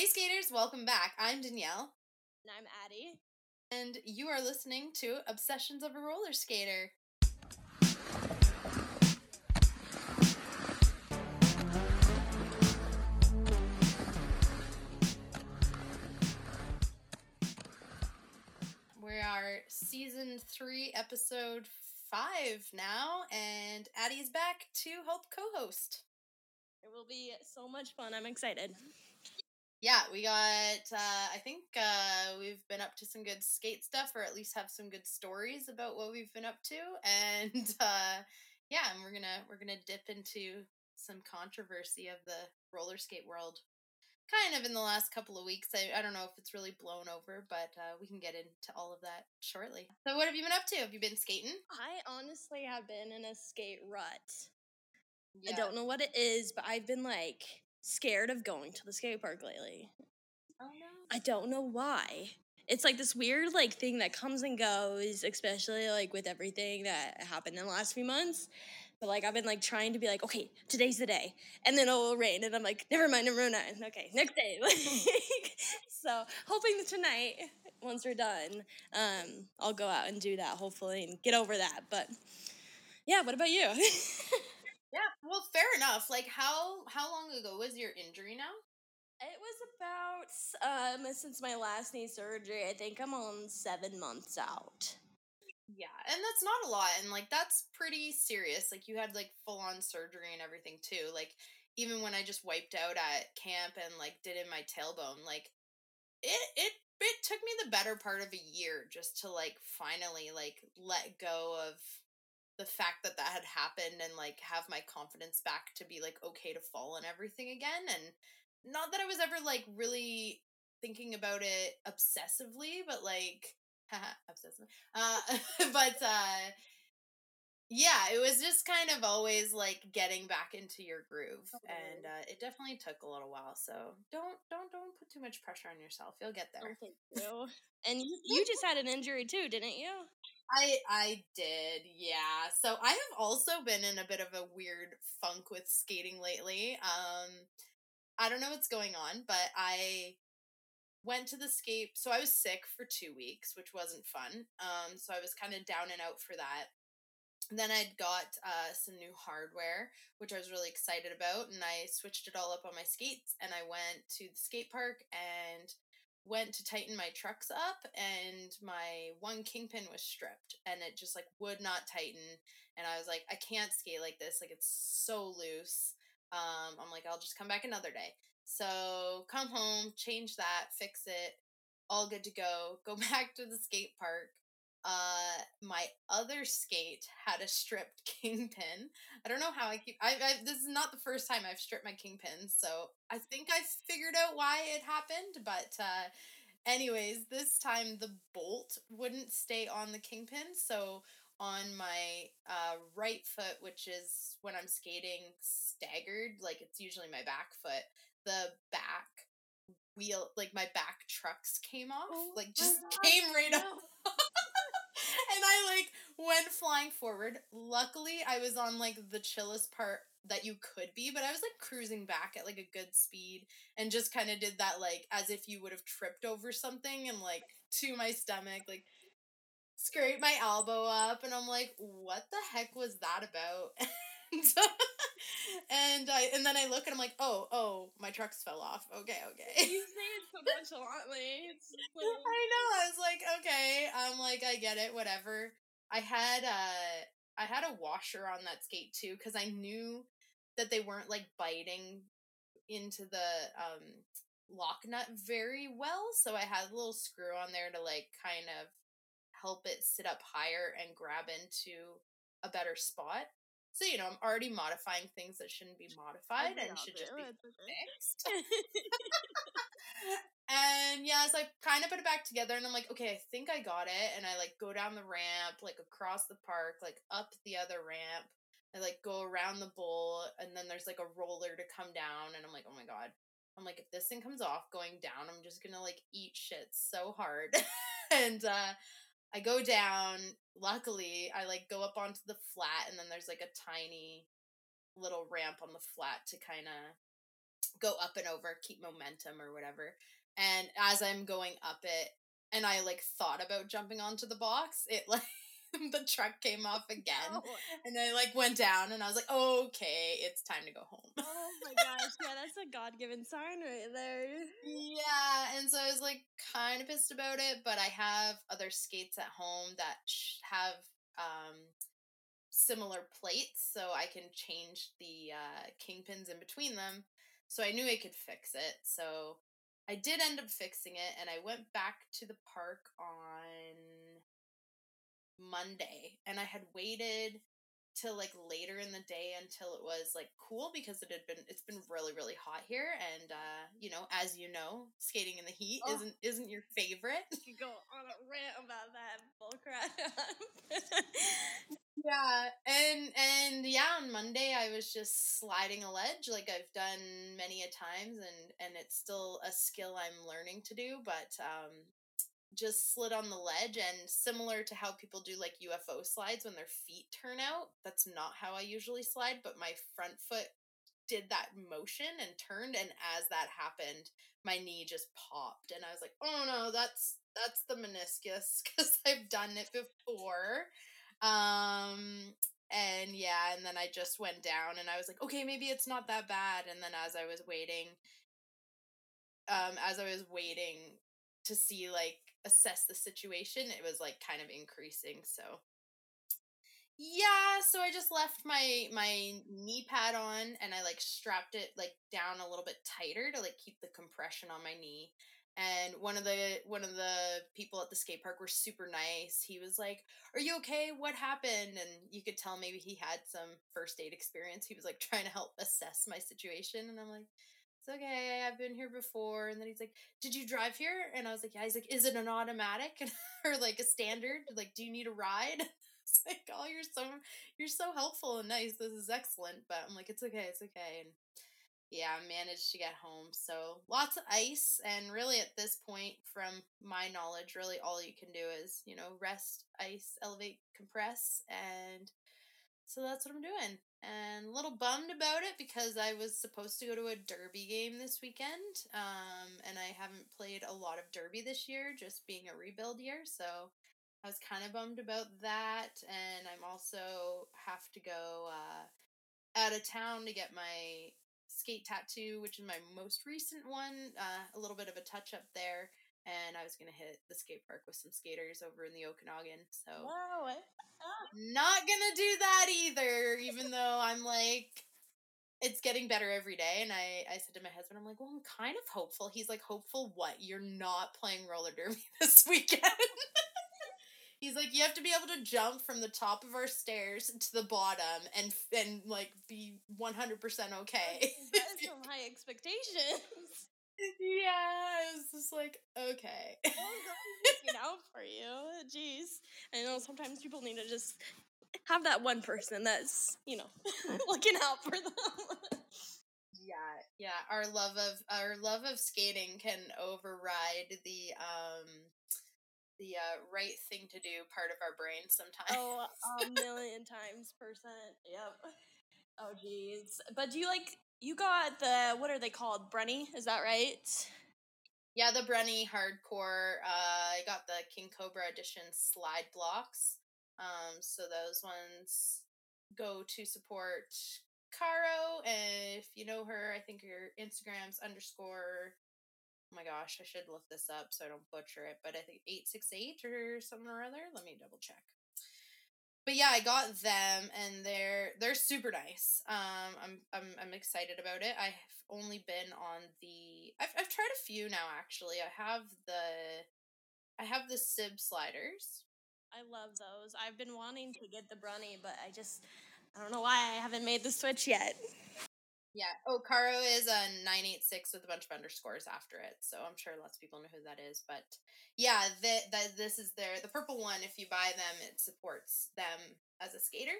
Hey skaters, welcome back. I'm Danielle, And I'm Adi. and you are listening to Obsessions of a Roller Skater. We are season three, episode five now, and Adi's back to help co host. It will be so much fun. I'm excited. Yeah, we got. Uh, I think uh, we've been up to some good skate stuff, or at least have some good stories about what we've been up to, and uh, yeah, and we're gonna we're gonna dip into some controversy of the roller skate world, kind of in the last couple of weeks. I I don't know if it's really blown over, but uh, we can get into all of that shortly. So, what have you been up to? Have you been skating? I honestly have been in a skate rut. Yeah. I don't know what it is, but I've been like scared of going to the skate park lately. Oh no. I don't know why. It's like this weird like thing that comes and goes, especially like with everything that happened in the last few months. But like I've been like trying to be like, okay, today's the day, and then it'll rain, and I'm like, never mind, never mind. Okay, next day. so hoping that tonight, once we're done, um, I'll go out and do that hopefully and get over that. But yeah, what about you? Yeah. Well, fair enough. Like, how how long ago was your injury now? It was about um since my last knee surgery. I think I'm on seven months out. Yeah, and that's not a lot, and like that's pretty serious. Like you had like full on surgery and everything too. Like even when I just wiped out at camp and like did in my tailbone, like it it it took me the better part of a year just to like finally like let go of the fact that that had happened and like have my confidence back to be like okay to fall and everything again and not that I was ever like really thinking about it obsessively but like haha, obsessive uh but uh yeah it was just kind of always like getting back into your groove and uh, it definitely took a little while so don't don't don't put too much pressure on yourself you'll get there Oh, thank you. And you, you just had an injury too, didn't you? I I did, yeah. So I have also been in a bit of a weird funk with skating lately. Um I don't know what's going on, but I went to the skate so I was sick for 2 weeks, which wasn't fun. Um so I was kind of down and out for that. Then I'd got uh, some new hardware, which I was really excited about, and I switched it all up on my skates. And I went to the skate park and went to tighten my trucks up, and my one kingpin was stripped, and it just like would not tighten. And I was like, I can't skate like this, like it's so loose. Um, I'm like, I'll just come back another day. So come home, change that, fix it, all good to go. Go back to the skate park uh my other skate had a stripped kingpin. I don't know how i keep I, I this is not the first time i've stripped my kingpin so i think i figured out why it happened but uh anyways this time the bolt wouldn't stay on the kingpin so on my uh right foot which is when i'm skating staggered like it's usually my back foot the back wheel like my back trucks came off Oh like just came right off and I like went flying forward. Luckily, I was on like the chillest part that you could be, but I was like cruising back at like a good speed and just kind of did that like as if you would have tripped over something and like to my stomach, like scraped my elbow up, and I'm like, what the heck was that about? and, and I and then I look and I'm like, oh, oh, my trucks fell off. Okay, okay. You say it so nonchalantly. It's like, I know. I was like, okay. I'm like, I get it. Whatever. I had uh I had a washer on that skate too because I knew that they weren't like biting into the um lock nut very well. So I had a little screw on there to like kind of help it sit up higher and grab into a better spot. So you know, I'm already modifying things that shouldn't be modified and should just be It's fixed. and yeah, so I kind of put it back together and I'm like, okay, I think I got it. And I like go down the ramp, like across the park, like up the other ramp. I like go around the bowl and then there's like a roller to come down. And I'm like, oh my God. I'm like, if this thing comes off going down, I'm just gonna like eat shit so hard. and uh I go down. Luckily, I like go up onto the flat and then there's like a tiny little ramp on the flat to kind of go up and over, keep momentum or whatever. And as I'm going up it, and I like thought about jumping onto the box, it like the truck came off again. Oh. And I like went down and I was like, okay, it's time to go home. Oh my gosh, yeah, that's a God given sign right there. Yeah, and so I was like kind of pissed about it, but I have other skates at home that have um similar plates, so I can change the uh, kingpins in between them. So I knew I could fix it. So I did end up fixing it, and I went back to the park on Monday, and I had waited till like later in the day until it was like cool because it had been it's been really really hot here and uh you know as you know skating in the heat Oh. isn't isn't your favorite You could go on a rant about that bullcrap. Yeah, and and yeah, on Monday I was just sliding a ledge like I've done many a times and and it's still a skill I'm learning to do, but um just slid on the ledge and similar to how people do like UFO slides when their feet turn out, that's not how I usually slide, but my front foot did that motion and turned and as that happened, my knee just popped and I was like, "Oh no, that's that's the meniscus cuz I've done it before." Um and yeah, and then I just went down and I was like, okay, maybe it's not that bad. And then as I was waiting, um, as I was waiting to see like assess the situation, it was like kind of increasing. So yeah, so I just left my my knee pad on and I like strapped it like down a little bit tighter to like keep the compression on my knee. And one of the one of the people at the skate park were super nice. He was like, "Are you okay? What happened?" And you could tell maybe he had some first aid experience. He was like trying to help assess my situation, and I'm like, "It's okay. I've been here before." And then he's like, "Did you drive here?" And I was like, "Yeah." He's like, "Is it an automatic or like a standard? Like, do you need a ride?" It's like, "Oh, you're so you're so helpful and nice. This is excellent." But I'm like, "It's okay. It's okay." And yeah, I managed to get home. So lots of ice, and really at this point, from my knowledge, really all you can do is you know rest, ice, elevate, compress, and so that's what I'm doing. And a little bummed about it because I was supposed to go to a derby game this weekend, um, and I haven't played a lot of derby this year, just being a rebuild year. So I was kind of bummed about that, and I'm also have to go uh, out of town to get my skate tattoo, which is my most recent one. Uh, a little bit of a touch up there, and I was gonna hit the skate park with some skaters over in the Okanagan. So wow. not gonna do that either, even though I'm like it's getting better every day. And I, I said to my husband, I'm like, well, I'm kind of hopeful. He's like, hopeful what? You're not playing roller derby this weekend. He's like, you have to be able to jump from the top of our stairs to the bottom and and like be 100% okay. That's some high expectations. Yeah, I was just like, okay. looking out for you. Jeez. I know sometimes people need to just have that one person that's, you know, looking out for them. Yeah, yeah. Our love of our love of skating can override the um the uh, right thing to do part of our brain sometimes. oh, a million times percent. Yep. Oh, jeez. But do you like, you got the, what are they called? Brunny? Is that right? Yeah, the Brunny hardcore. Uh, I got the King Cobra edition slide blocks. Um, so those ones go to support Caro. If you know her, I think her Instagram's underscore. Oh my gosh, I should look this up so I don't butcher it. But I think eight six eight or something or other. Let me double check. But yeah, I got them, and they're they're super nice. Um, I'm I'm I'm excited about it. I've only been on the. I've I've tried a few now. Actually, I have the. I have the Sib sliders. I love those. I've been wanting to get the Brunny, but I just, I don't know why I haven't made the switch yet. Yeah. Oh, Caro is a nine eight six with a bunch of underscores after it, so I'm sure lots of people know who that is. But yeah, that that this is their the purple one. If you buy them, it supports them as a skater.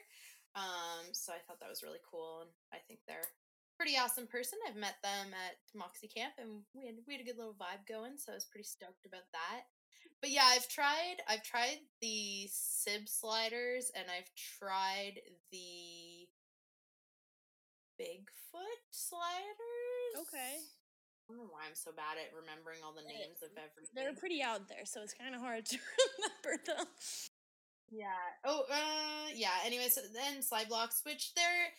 Um, so I thought that was really cool, and I think they're pretty awesome person. I've met them at Moxie Camp, and we had we had a good little vibe going, so I was pretty stoked about that. But yeah, I've tried I've tried the Sib sliders, and I've tried the Bigfoot sliders. Okay. I don't know why I'm so bad at remembering all the names of everything. They're pretty out there, so it's kind of hard to remember them. Yeah. Oh, uh, yeah. Anyways, so then slide blocks, which they're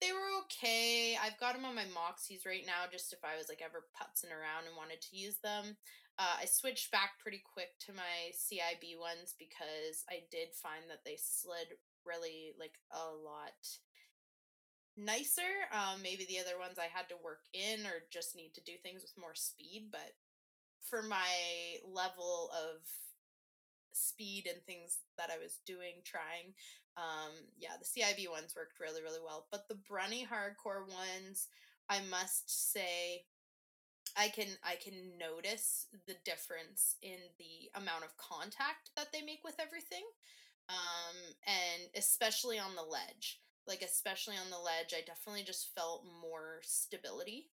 they were okay. I've got them on my Moxies right now, just if I was like ever putzing around and wanted to use them. Uh, I switched back pretty quick to my CIB ones because I did find that they slid really like a lot nicer. Um, maybe the other ones I had to work in or just need to do things with more speed, but for my level of speed and things that I was doing, trying. Um, yeah, the CIB ones worked really, really well. But the Brunny hardcore ones, I must say, I can I can notice the difference in the amount of contact that they make with everything. Um, and especially on the ledge. Like especially on the ledge, I definitely just felt more stability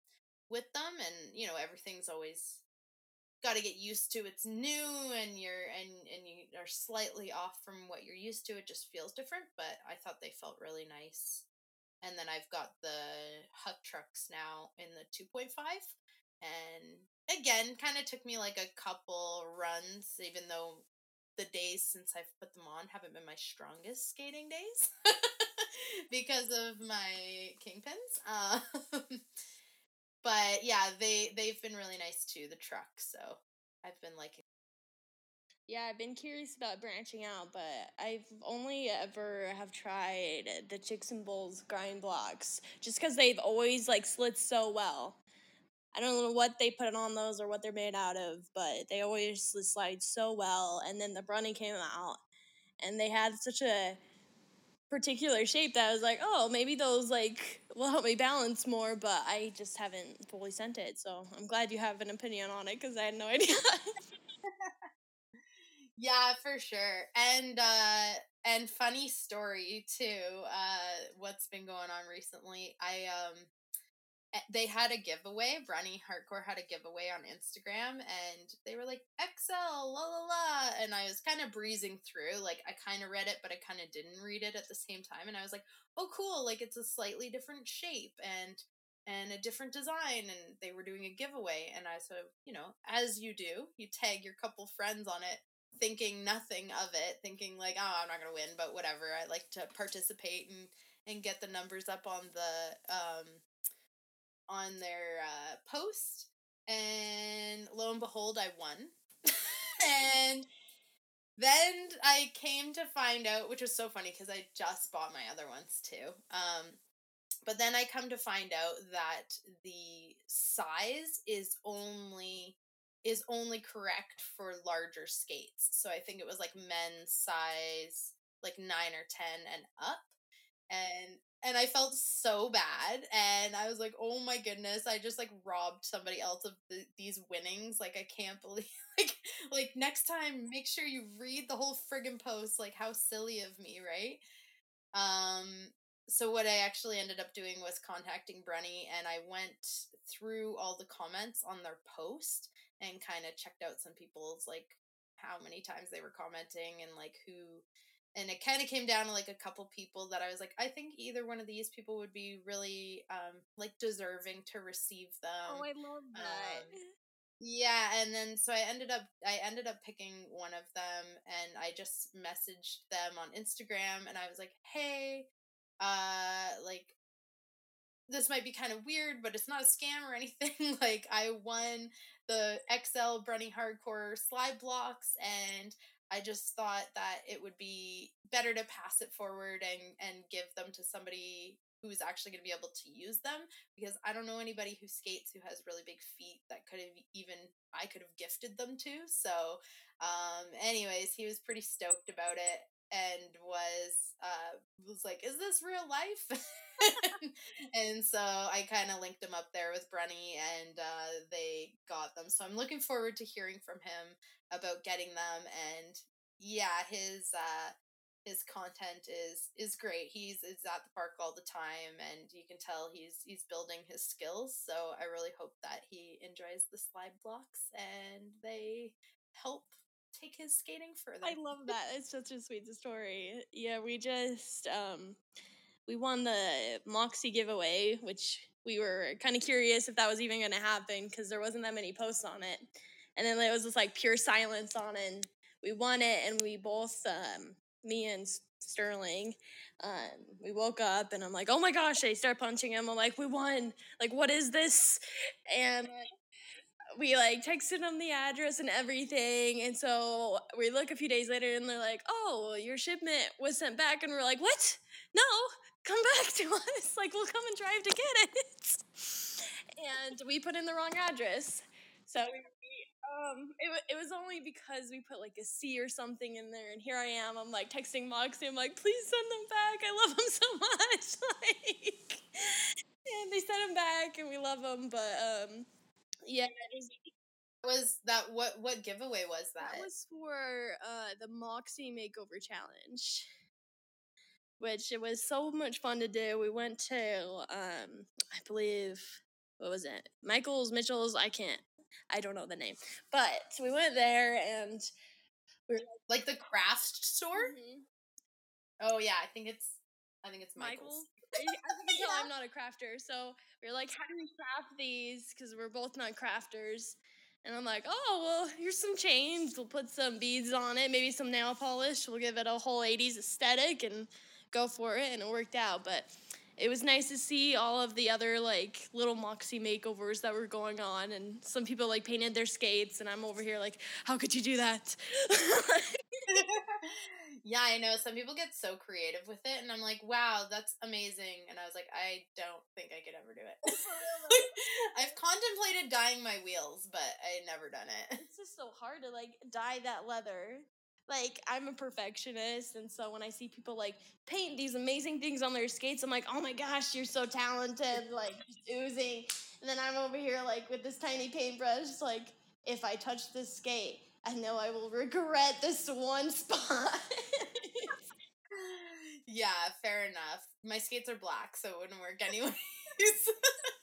with them and you know everything's always got to get used to it's new and you're and and you are slightly off from what you're used to it just feels different but i thought they felt really nice. And then i've got the huck trucks now in the 2.5 and again kind of took me like a couple runs even though the days since i've put them on haven't been my strongest skating days because of my kingpins um, but yeah, they they've been really nice too. The truck, so I've been liking. Yeah, I've been curious about branching out, but I've only ever have tried the Chicks in Bowls grind blocks just because they've always like slid so well. I don't know what they put on those or what they're made out of, but they always slide so well. And then the Brunny came out, and they had such a particular shape that I was like, oh, maybe those like will help me balance more, but I just haven't fully sent it. So I'm glad you have an opinion on it because I had no idea. yeah, for sure. And uh and funny story too, uh what's been going on recently. I um they had a giveaway. Brunny Hardcore had a giveaway on Instagram, and they were like XL, la la la, and I was kind of breezing through. Like I kind of read it, but I kind of didn't read it at the same time, and I was like, oh cool, like it's a slightly different shape and and a different design, and they were doing a giveaway, and I so you know as you do, you tag your couple friends on it. Thinking nothing of it, thinking like, oh, I'm not gonna win, but whatever. I like to participate and and get the numbers up on the um on their uh, post, and lo and behold, I won. and then I came to find out, which was so funny because I just bought my other ones too. Um, but then I come to find out that the size is only is only correct for larger skates. So I think it was like men's size like 9 or 10 and up. And and I felt so bad and I was like, "Oh my goodness, I just like robbed somebody else of the, these winnings. Like I can't believe like like next time make sure you read the whole friggin' post. Like how silly of me, right?" Um so what I actually ended up doing was contacting Brunny and I went through all the comments on their post and kind of checked out some people's like how many times they were commenting and like who and it kind of came down to like a couple people that I was like, I think either one of these people would be really um like deserving to receive them. Oh, I love that. Um, yeah, and then so I ended up I ended up picking one of them and I just messaged them on Instagram and I was like, "Hey, uh like this might be kind of weird, but it's not a scam or anything. like I won the XL Brunny Hardcore slide blocks and I just thought that it would be better to pass it forward and and give them to somebody who's actually going to be able to use them because I don't know anybody who skates who has really big feet that could have even I could have gifted them to. So, um anyways, he was pretty stoked about it and was uh was like, "Is this real life?" and so I kind of linked him up there with Brunny, and uh they got them. So I'm looking forward to hearing from him about getting them and yeah his uh his content is is great. He's is at the park all the time and you can tell he's he's building his skills so i really hope that he enjoys the slide blocks and they help take his skating further. i love that it's such a sweet story. Yeah we just um we won the moxie giveaway which we were kind of curious if that was even going to happen because there wasn't that many posts on it. And then it was just like pure silence on. And we won it, and we both, um, me and Sterling, um, we woke up, and I'm like, oh my gosh! I start punching him. I'm like, we won! Like, what is this? And we like texted them the address and everything. And so we look a few days later and they're like, oh, your shipment was sent back. And we're like, what? No, come back to us. Like, we'll come and drive to get it. and we put in the wrong address. So um, it, it was only because we put like a C or something in there, and here I am. I'm like texting Moxie. I'm like, please send them back. I love them so much. like, and they sent them back, and we love them. But um, yeah, it was, Was that what what giveaway was that? that was for uh, the Moxie Makeover Challenge, which it was so much fun to do. We went to, um, I believe, what was it? Michael's Mitchell's. I can't. I don't know the name, but we went there and we were like the craft store? Mhm. Oh yeah, I think it's I think it's Michael's. Michael. I I can tell Yeah. I'm not a crafter, so we are like, how do we craft these? Because we're both not crafters. And I'm like, oh well, here's some chains. We'll put some beads on it, maybe some nail polish. We'll give it a whole '80s aesthetic and go for it. And it worked out. But it was nice to see all of the other like little moxie makeovers that were going on, and some people like painted their skates, and I'm over here like, how could you do that? yeah, I know. Some people get so creative with it, and I'm like, wow, that's amazing. And I was like, I don't think I could ever do it. I've contemplated dyeing my wheels, but I never done it. it's just so hard to like dye that leather. Like I'm a perfectionist, and so when I see people like paint these amazing things on their skates, I'm like, oh my gosh, you're so talented, like just oozing. And then I'm over here like with this tiny paintbrush, like if I touch this skate, I know I will regret this one spot. yeah, fair enough. My skates are black, so it wouldn't work anyways.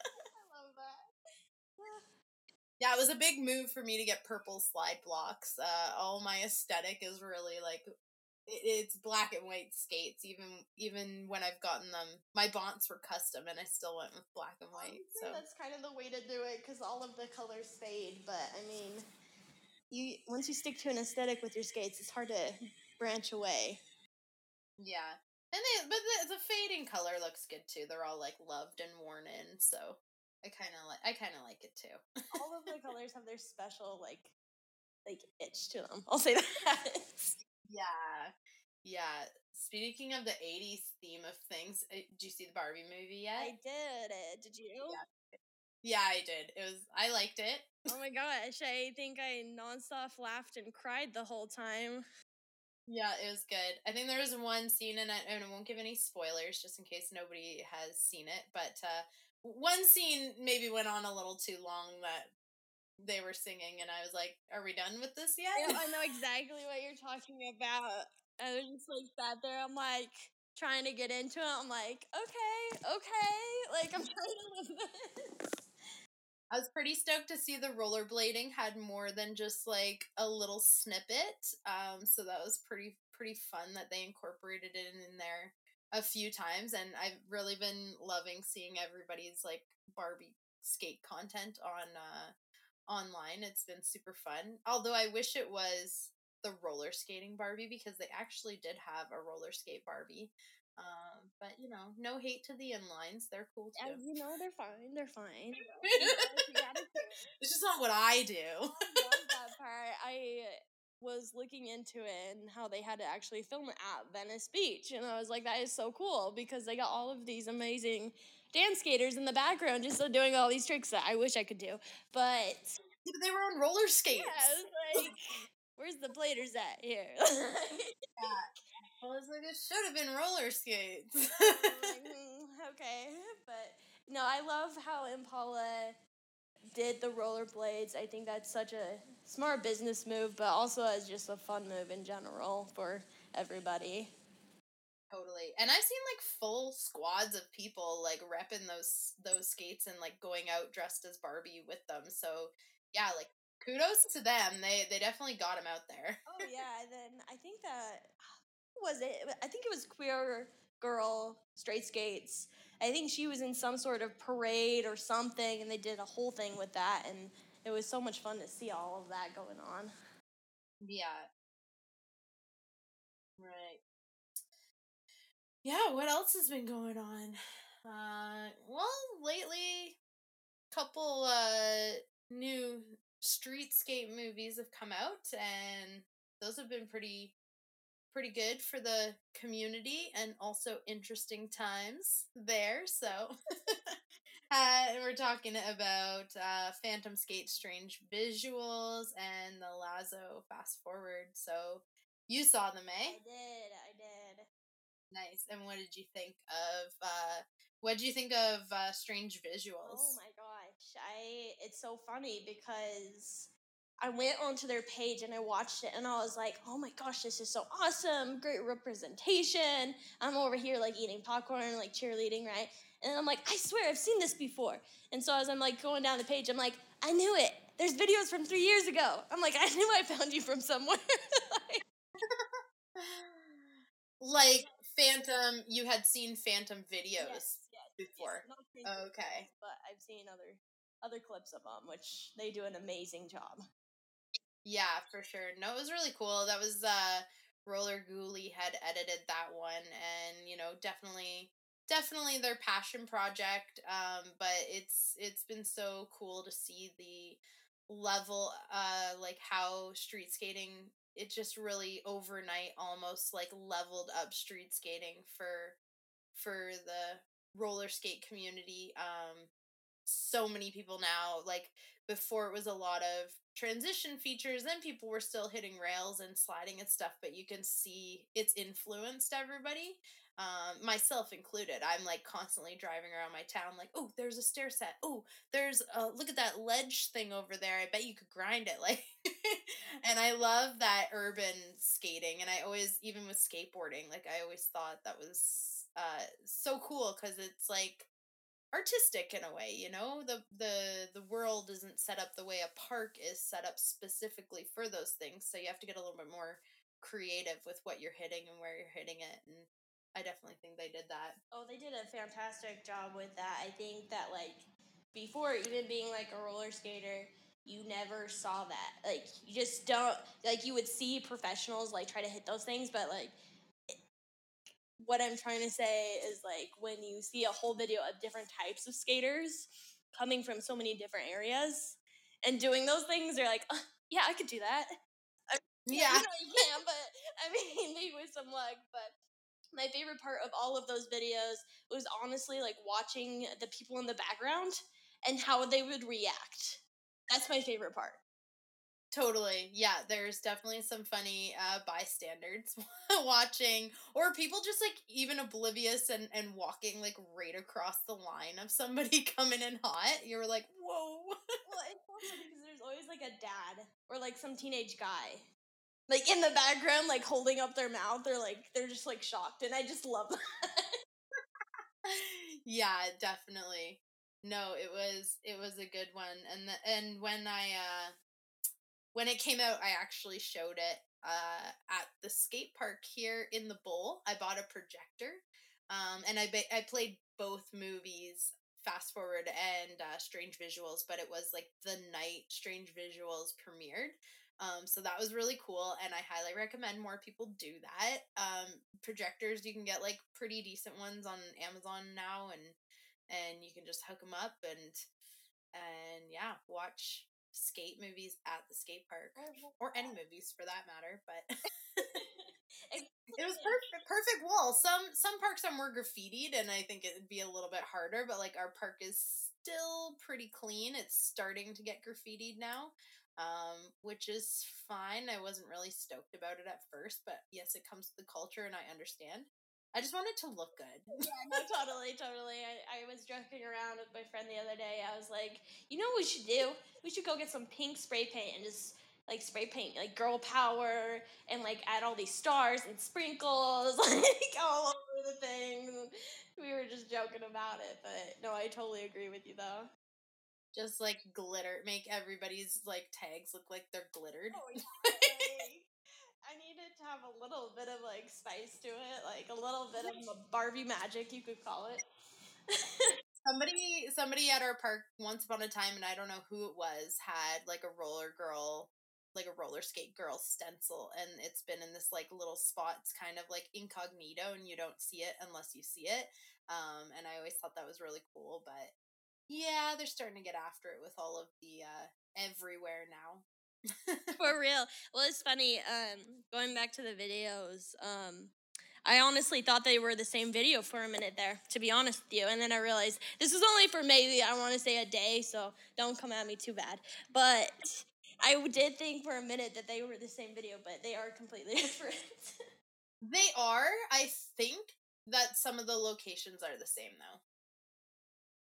I love that. yeah, it was a big move for me to get purple slide blocks. Uh, all my aesthetic is really like it, it's black and white skates. Even even when I've gotten them, my bonts were custom, and I still went with black and white. So that's kind of the way to do it because all of the colors fade. But I mean, you once you stick to an aesthetic with your skates, it's hard to branch away. yeah, and they but the, the fading color looks good too. They're all like loved and worn in, so I kind of like I kind of like it too. all of the colors have their special like like itch to them. I'll say that. Yeah. Yeah. Speaking of the 80s theme of things, uh, did you see the Barbie movie yet? I did it. Did you? yeah, I did. It was I liked it. Oh my gosh! I think I nonstop laughed and cried the whole time. Yeah, it was good. I think there was one scene and I, and I won't give any spoilers just in case nobody has seen it, but uh one scene maybe went on a little too long that they were singing and I was like, "Are we done with this yet?" Yeah, I know exactly what you're talking about. I was just like sat there. I'm like trying to get into it. I'm like, okay, okay. Like I'm trying to live this. I was pretty stoked to see the rollerblading had more than just like a little snippet. Um, so that was pretty pretty fun that they incorporated it in there a few times, and I've really been loving seeing everybody's like Barbie skate content on uh, online. It's been super fun. Although I wish it was the roller skating Barbie because they actually did have a roller skate Barbie. Um, but you know, no hate to the inlines; they're cool too. Yeah, you know they're fine. They're fine. You know, you gotta do it. it's just not what I do. I love that part. I was looking into it and how they had to actually film it at Venice Beach, and I was like, that is so cool because they got all of these amazing dance skaters in the background just doing all these tricks that I wish I could do. But they were on roller skates. yeah, I was like, where's the bladers at here? I was like, it should have been roller skates. Like, "Hmm, okay, but no, I love how Impala did the rollerblades. I think that's such a smart business move, but also as just a fun move in general for everybody. totally. And I've seen like full squads of people like repping those those skates and like going out dressed as Barbie with them. So yeah, like kudos to them. They they definitely got him out there. Oh yeah, and then I think that was it? I think it was queer girl straight skates. I think she was in some sort of parade or something, and they did a whole thing with that, and it was so much fun to see all of that going on. Yeah. Right. Yeah, what else has been going on? Uh, well, lately, couple uh new streetscape movies have come out, and those have been pretty pretty good for the community and also interesting times there. So, uh, we're talking about uh, Phantom Skate Strange Visuals and the Lazo Fast Forward. So, you saw them, eh? I did, I did. Nice. And what did you think of? Uh, what did you think of uh, Strange Visuals? Oh my gosh, I it's so funny because I went onto their page and I watched it and I was like, oh my gosh, this is so awesome. Great representation. I'm over here like eating popcorn, like cheerleading, right? And I'm like, I swear I've seen this before. And so as I'm like going down the page, I'm like, I knew it. There's videos from three years ago. I'm like, I knew I found you from somewhere. like, like Phantom, you had seen Phantom videos yes, yes, before. yes, Okay. videos, but I've seen other other clips of them, which they do an amazing job. Yeah, for sure. No, it was really cool. That was uh Roller Ghoulie had edited that one and you know, definitely definitely their passion project. Um, but it's it's been so cool to see the level uh like how street skating it just really overnight almost like leveled up street skating for for the roller skate community. Um so many people now like before it was a lot of transition features then people were still hitting rails and sliding and stuff but you can see it's influenced everybody um, myself included. I'm like constantly driving around my town like oh there's a stair set. Oh there's a look at that ledge thing over there. I bet you could grind it. Like and i love that urban skating and i always even with skateboarding like i always thought that was uh so cool because it's like artistic in a way you know the the the world isn't set up the way a park is set up specifically for those things so you have to get a little bit more creative with what you're hitting and where you're hitting it and i definitely think they did that Oh, they did a fantastic job with that. I think that like before even being like a roller skater, you never saw that. Like you just don't like you would see professionals like try to hit those things, but like what I'm trying to say is like when you see a whole video of different types of skaters coming from so many different areas and doing those things, you're like, "Uh, yeah, I could do that. yeah you know you can, but I mean maybe with some luck. But my favorite part of all of those videos was honestly like watching the people in the background and how they would react. That's my favorite part. Totally. Yeah, there's definitely some funny uh bystanders watching or people just like even oblivious and and walking like right across the line of somebody coming in hot. You're like, "Whoa." Well, it's also because there's always like a dad or like some teenage guy. Like in the background, like holding up their mouth, they're like they're just like shocked, and I just love that. yeah, definitely. No, it was it was a good one, and the, and when I uh when it came out, I actually showed it uh at the skate park here in the bowl. I bought a projector, um, and I ba- I played both movies, Fast Forward and uh, Strange Visuals, but it was like the night Strange Visuals premiered. Um, so that was really cool, and I highly recommend more people do that. Um, projectors you can get like pretty decent ones on Amazon now, and and you can just hook them up and and yeah, watch skate movies at the skate park or any movies for that matter. But it was perfect, perfect wall. Some some parks are more graffitied, and I think it'd be a little bit harder. But like our park is still pretty clean. It's starting to get graffitied now, um, which is fine. I wasn't really stoked about it at first, but yes, it comes with the culture, and I understand. I just want it to look good. yeah, no, totally, totally. I, I was joking around with my friend the other day. I was like, you know what we should do? We should go get some pink spray paint and just like spray paint like girl power and like add all these stars and sprinkles like all over the thing. We were just joking about it, but no, I totally agree with you though. Just like glitter, make everybody's like tags look like they're glittered. Oh, yeah, like, I needed to have a little bit of like spice to it, like a little bit of Barbie magic, you could call it. somebody somebody at our park once upon a time and I don't know who it was had like a roller girl like a roller skate girl stencil and it's been in this like little spot it's kind of like incognito and you don't see it unless you see it. Um and I always thought that was really cool but yeah they're starting to get after it with all of the uh everywhere now For real. Well, it's funny. Um, going back to the videos, um, I honestly thought they were the same video for a minute there, to be honest with you. And then I realized this is only for maybe, I want to say a day, so don't come at me too bad. But I did think for a minute that they were the same video, but they are completely different. they are. I think that some of the locations are the same, though.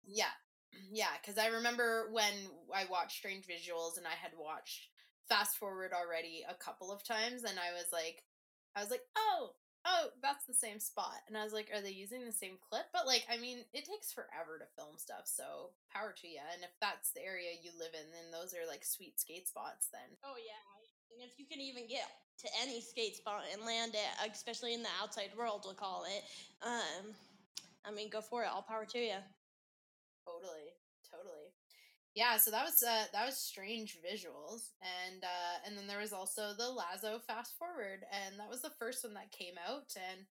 Yeah. Yeah, because I remember when I watched Strange Visuals and I had watched Fast Forward already a couple of times, and I was like, I was like, oh, oh, that's the same spot. And I was like, are they using the same clip? But like, I mean, it takes forever to film stuff, so power to you. And if that's the area you live in, then those are like sweet skate spots then. Oh yeah. And if you can even get to any skate spot and land it, especially in the outside world, we'll call it, um, I mean, go for it. All power to you. Totally, totally yeah so that was uh that was strange visuals and uh and then there was also the lazo fast forward and that was the first one that came out and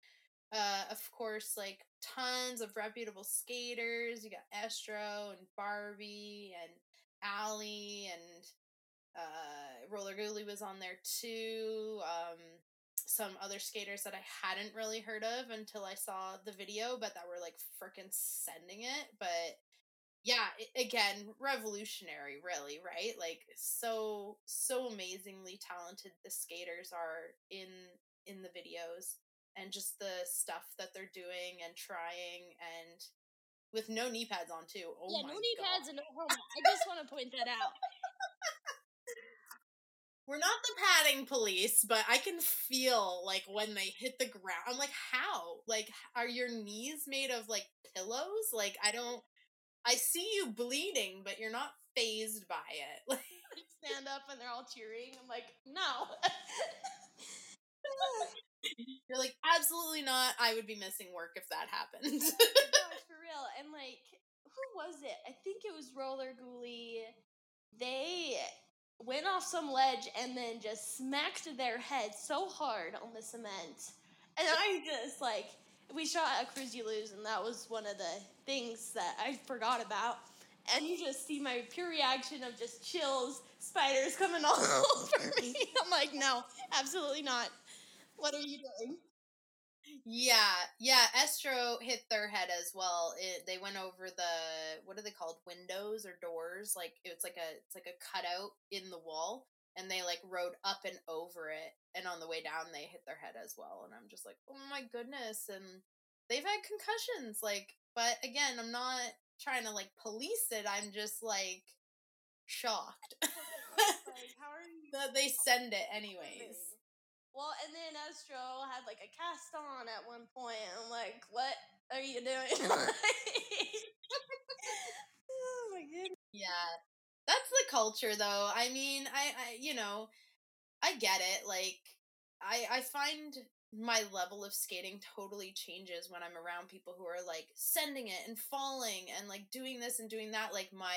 uh of course like tons of reputable skaters you got estro and barbie and ali and uh roller Ghoulie was on there too um some other skaters that I hadn't really heard of until I saw the video, but that were like freaking sending it. But yeah again revolutionary really right like so so amazingly talented the skaters are in in the videos and just the stuff that they're doing and trying and with no knee pads on too oh yeah no knee God. pads and no helmet i just want to point that out we're not the padding police, but I can feel like when they hit the ground. I'm like, how? Like, are your knees made of like pillows? Like, I don't. I see you bleeding, but you're not phased by it. Like stand up and they're all cheering. I'm like, no. you're like, absolutely not. I would be missing work if that happened. Gosh, for real. And like, who was it? I think it was Roller Ghoulie. They went off some ledge and then just smacked their head so hard on the cement. And I just like we shot a Cruise You Lose, and that was one of the things that I forgot about. And you just see my pure reaction of just chills, spiders coming all over me. I'm like, no, absolutely not. What are you doing? Yeah, yeah. Estro hit their head as well. It, they went over the what are they called? Windows or doors? Like it's like a it's like a cutout in the wall, and they like rode up and over it and on the way down they hit their head as well and i'm just like oh my goodness and they've had concussions like but again i'm not trying to like police it i'm just like shocked like, how are you that they send it anyways. Well and then estro had like a cast on at one point i'm like what are you doing? Oh my goodness. Yeah that's the culture though. I mean i i you know i get it like i i find my level of skating totally changes when i'm around people who are like sending it and falling and like doing this and doing that like my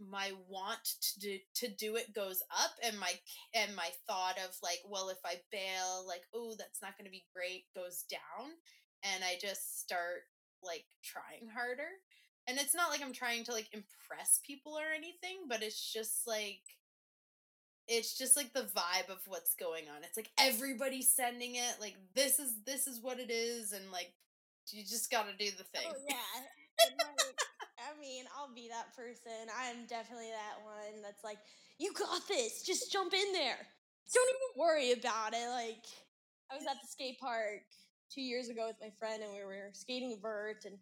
my want to do, to do it goes up and my and my thought of like well if i bail like oh that's not going to be great goes down and i just start like trying harder and it's not like I'm trying to like impress people or anything, but it's just like it's just like the vibe of what's going on. It's like everybody's sending it, like this is this is what it is, and like you just gotta do the oh, thing. Oh yeah. like, I mean, I'll be that person. I'm definitely that one that's like, you got this. Just jump in there. Don't even worry about it. Like, I was at the skate park two years ago with my friend, and we were skating vert, and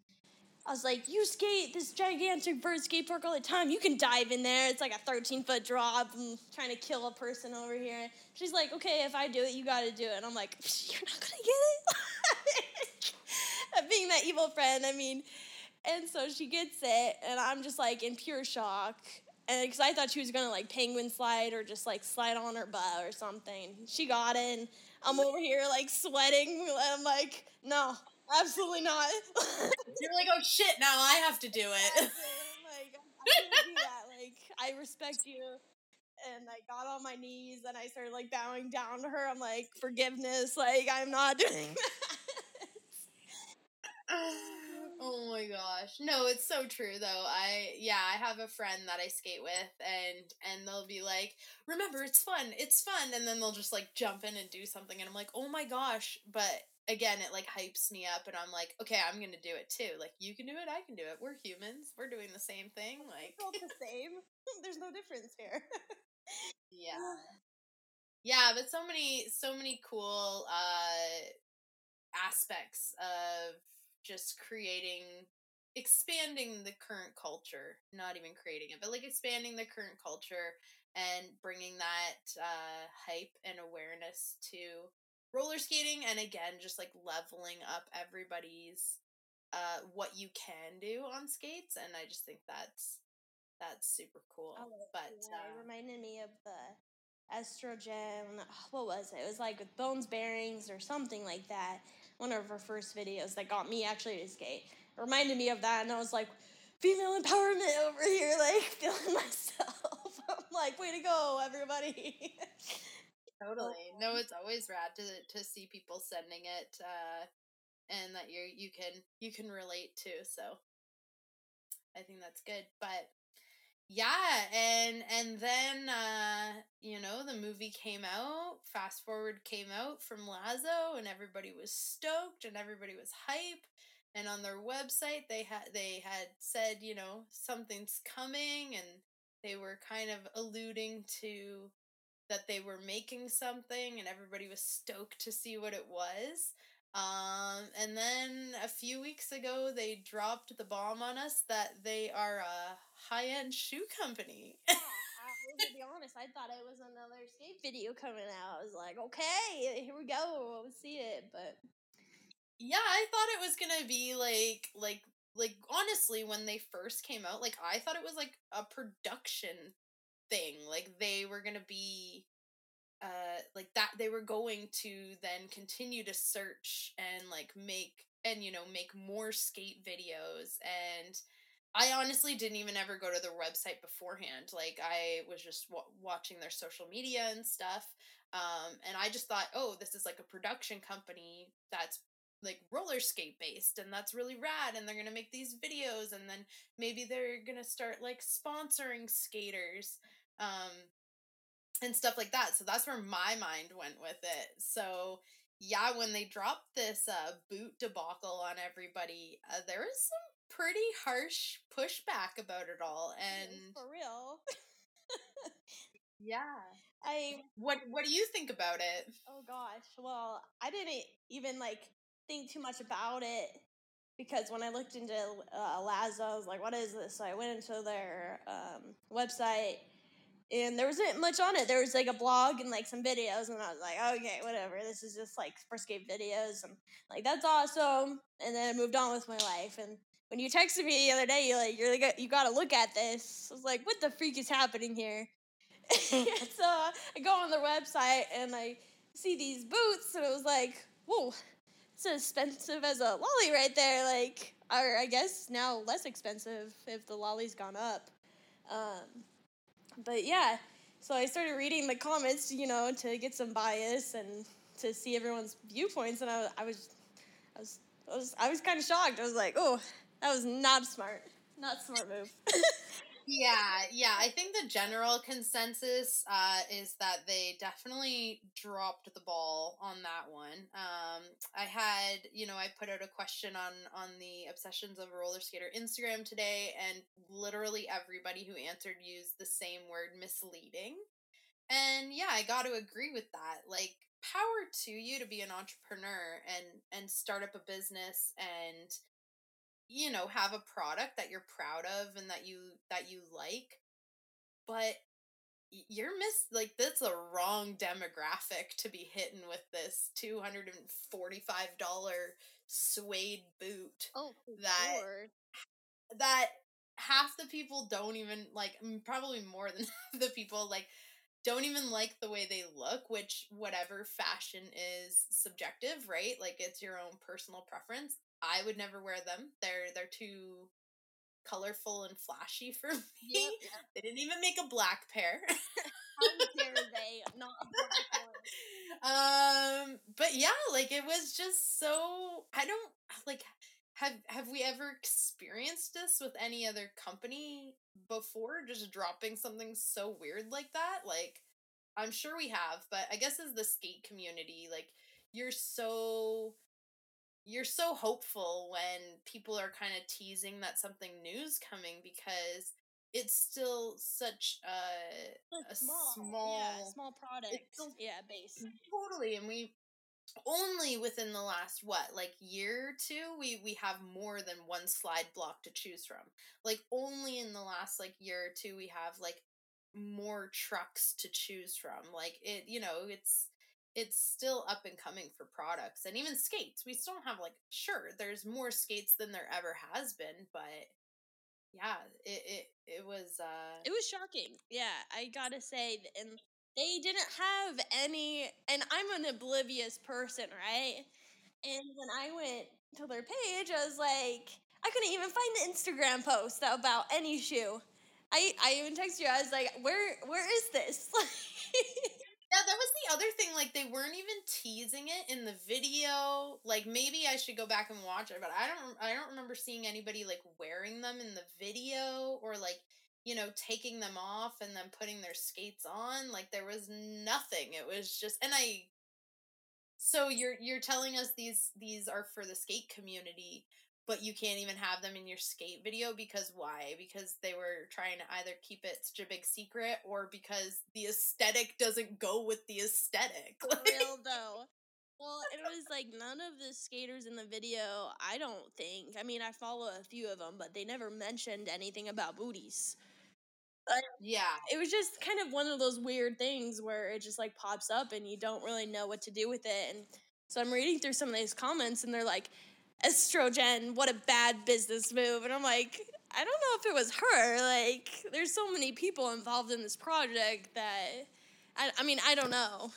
I was like, you skate this gigantic bird skate park all the time. You can dive in there. It's like a 13 foot drop. I'm trying to kill a person over here. She's like, okay, if I do it, you got to do it. And I'm like, you're not going to get it? Being that evil friend, I mean. And so she gets it, and I'm just like in pure shock. And because I thought she was gonna like penguin slide or just like slide on her butt or something. She got it, and I'm over here like sweating. I'm like, no, Absolutely not. You're like, oh shit, now I have to do it. like I can't do that. Like I respect you. And I got on my knees and I started like bowing down to her. I'm like, forgiveness. Like I'm not doing that. oh my gosh. No, it's so true though. I yeah, I have a friend that I skate with and and they'll be like, "Remember, it's fun. It's fun." And then they'll just like jump in and do something and I'm like, "Oh my gosh." But again, it like hypes me up and I'm like, "Okay, I'm to do it too. Like you can do it, I can do it. We're humans. We're doing the same thing." Like It's all the same. There's no difference here. yeah. Yeah, but so many so many cool uh aspects of just creating expanding the current culture not even creating it but like expanding the current culture and bringing that uh, hype and awareness to roller skating and again just like leveling up everybody's uh, what you can do on skates and i just think that's that's super cool but yeah, uh, it reminded me of the Estro Jen what was it it was like with bones bearings or something like that one of her first videos that got me actually to skate. It reminded me of that, and I was like, female empowerment over here, like feeling myself. I'm like, way to go, everybody. totally. No, it's always rad to to see people sending it, uh, and that you you can you can relate to. So I think that's good. But yeah and and then uh you know the movie came out fast forward came out from Lazo and everybody was stoked and everybody was hype and on their website they had they had said you know something's coming and they were kind of alluding to that they were making something and everybody was stoked to see what it was um, and then a few weeks ago, they dropped the bomb on us that they are a high end shoe company. yeah, I, to be honest, I thought it was another skate video coming out. I was like, okay, here we go, we'll see it. But yeah, I thought it was gonna be like like like honestly, when they first came out, like I thought it was like a production thing. Like they were gonna be uh like that they were going to then continue to search and like make and you know make more skate videos and I honestly didn't even ever go to their website beforehand. Like I was just w- watching their social media and stuff. Um, and I just thought, oh, this is like a production company that's like roller skate based and that's really rad and they're going to make these videos and then maybe they're going to start like sponsoring skaters. Um, and stuff like that. So that's where my mind went with it. So yeah, when they dropped this uh, boot debacle on everybody, uh, there was some pretty harsh pushback about it all, and for real. yeah, I what what do you think about it? Oh gosh, well, I didn't even like think too much about it because when I looked into uh, Lazo, I was like, "What is this?" So I went into their um, website and there wasn't much on it. There was like a blog and like some videos, and I was like, okay, whatever. This is just like skate videos, and like that's awesome. And then I moved on with my life. And when you texted me the other day, you're like, you're like, you got to look at this. I was like, what the freak is happening here? so I go on their website and I see these boots, and it was like, whoa, it's as expensive as a lolly right there. Like, or I guess now less expensive if the lolly's gone up. Um, but yeah, so I started reading the comments, you know, to get some bias and to see everyone's viewpoints, and I, I was, I was, I was, I was kind of shocked. I was like, oh, that was not smart, not smart move. Yeah, yeah. I think the general consensus uh, is that they definitely dropped the ball on that one. Um, I had, you know, I put out a question on on the Obsessions of a Roller Skater Instagram today, and literally everybody who answered used the same word, misleading. And yeah, I got to agree with that. Like, power to you to be an entrepreneur and and start up a business and you know have a product that you're proud of and that you that you like but you're miss like that's the wrong demographic to be hitting with this $245 suede boot oh that that half the people don't even like probably more than the people like don't even like the way they look, which whatever fashion is subjective, right? Like it's your own personal preference. I would never wear them. They're they're too colorful and flashy for me. Yep, yep. They didn't even make a black pair. How dare they not a black one? um but yeah, like it was just so I don't like have have we ever experienced this with any other company before just dropping something so weird like that? Like I'm sure we have, but I guess as the skate community, like you're so you're so hopeful when people are kind of teasing that something new's coming because it's still such a, a small, small, yeah, small product, still- yeah, base. totally and we only within the last what like year or two we we have more than one slide block to choose from like only in the last like year or two we have like more trucks to choose from like it you know it's it's still up and coming for products and even skates we still don't have like sure there's more skates than there ever has been but yeah it it, it was uh It was shocking. Yeah, I gotta say, and they didn't have any. And I'm an oblivious person, right? And when I went to their page, I was like, I couldn't even find the Instagram post about any shoe. I I even texted you. I was like, where where is this? Yeah, that was the other thing. Like they weren't even teasing it in the video. Like maybe I should go back and watch it, but I don't. I don't remember seeing anybody like wearing them in the video or like you know taking them off and then putting their skates on. Like there was nothing. It was just and I. So you're you're telling us these these are for the skate community, but you can't even have them in your skate video because why? Because they were trying to either keep it such a big secret or because the aesthetic doesn't go with the aesthetic. For real though. Well, it was like none of the skaters in the video. I don't think. I mean, I follow a few of them, but they never mentioned anything about booties. yeah. It was just kind of one of those weird things where it just like pops up and you don't really know what to do with it. And so I'm reading through some of these comments and they're like, Estro Jen, what a bad business move. And I'm like, I don't know if it was her. Like, there's so many people involved in this project that I, I mean, I don't know.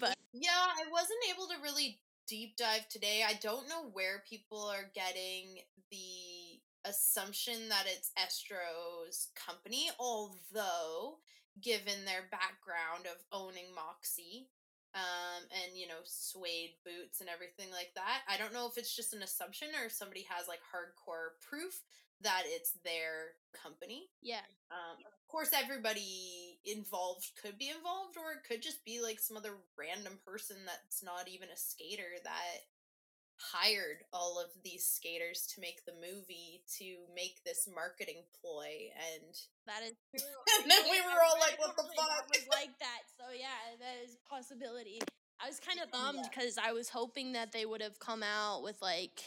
But Yeah, I wasn't able to really deep dive today. I don't know where people are getting the assumption that it's Estro's company, although given their background of owning Moxie, um, and you know, suede boots and everything like that. I don't know if it's just an assumption or if somebody has like hardcore proof that it's their company. yeah, Um, of course, everybody involved could be involved, or it could just be like some other random person that's not even a skater that hired all of these skaters to make the movie to make this marketing ploy and that is true. And then we were all like, what the fuck? was like that. So yeah, that is a possibility. I was kind of bummed Yeah. because I was hoping that they would have come out with like